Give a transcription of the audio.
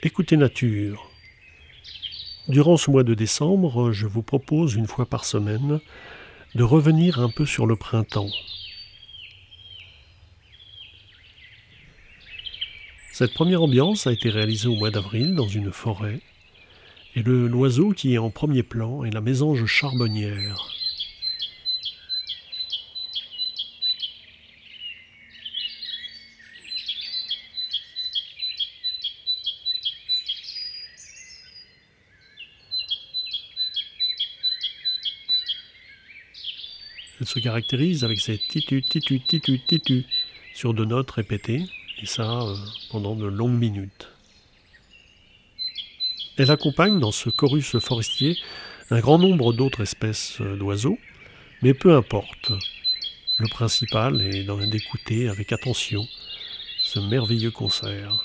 Écoutez Nature. Durant ce mois de décembre, je vous propose une fois par semaine de revenir un peu sur le printemps. Cette première ambiance a été réalisée au mois d'avril dans une forêt, et le l'oiseau qui est en premier plan est la mésange charbonnière. Elle se caractérise avec ses titu, titu, titu, titu sur deux notes répétées, et ça euh, pendant de longues minutes. Elle accompagne dans ce chorus forestier un grand nombre d'autres espèces euh, d'oiseaux, mais peu importe. Le principal est d'écouter avec attention ce merveilleux concert.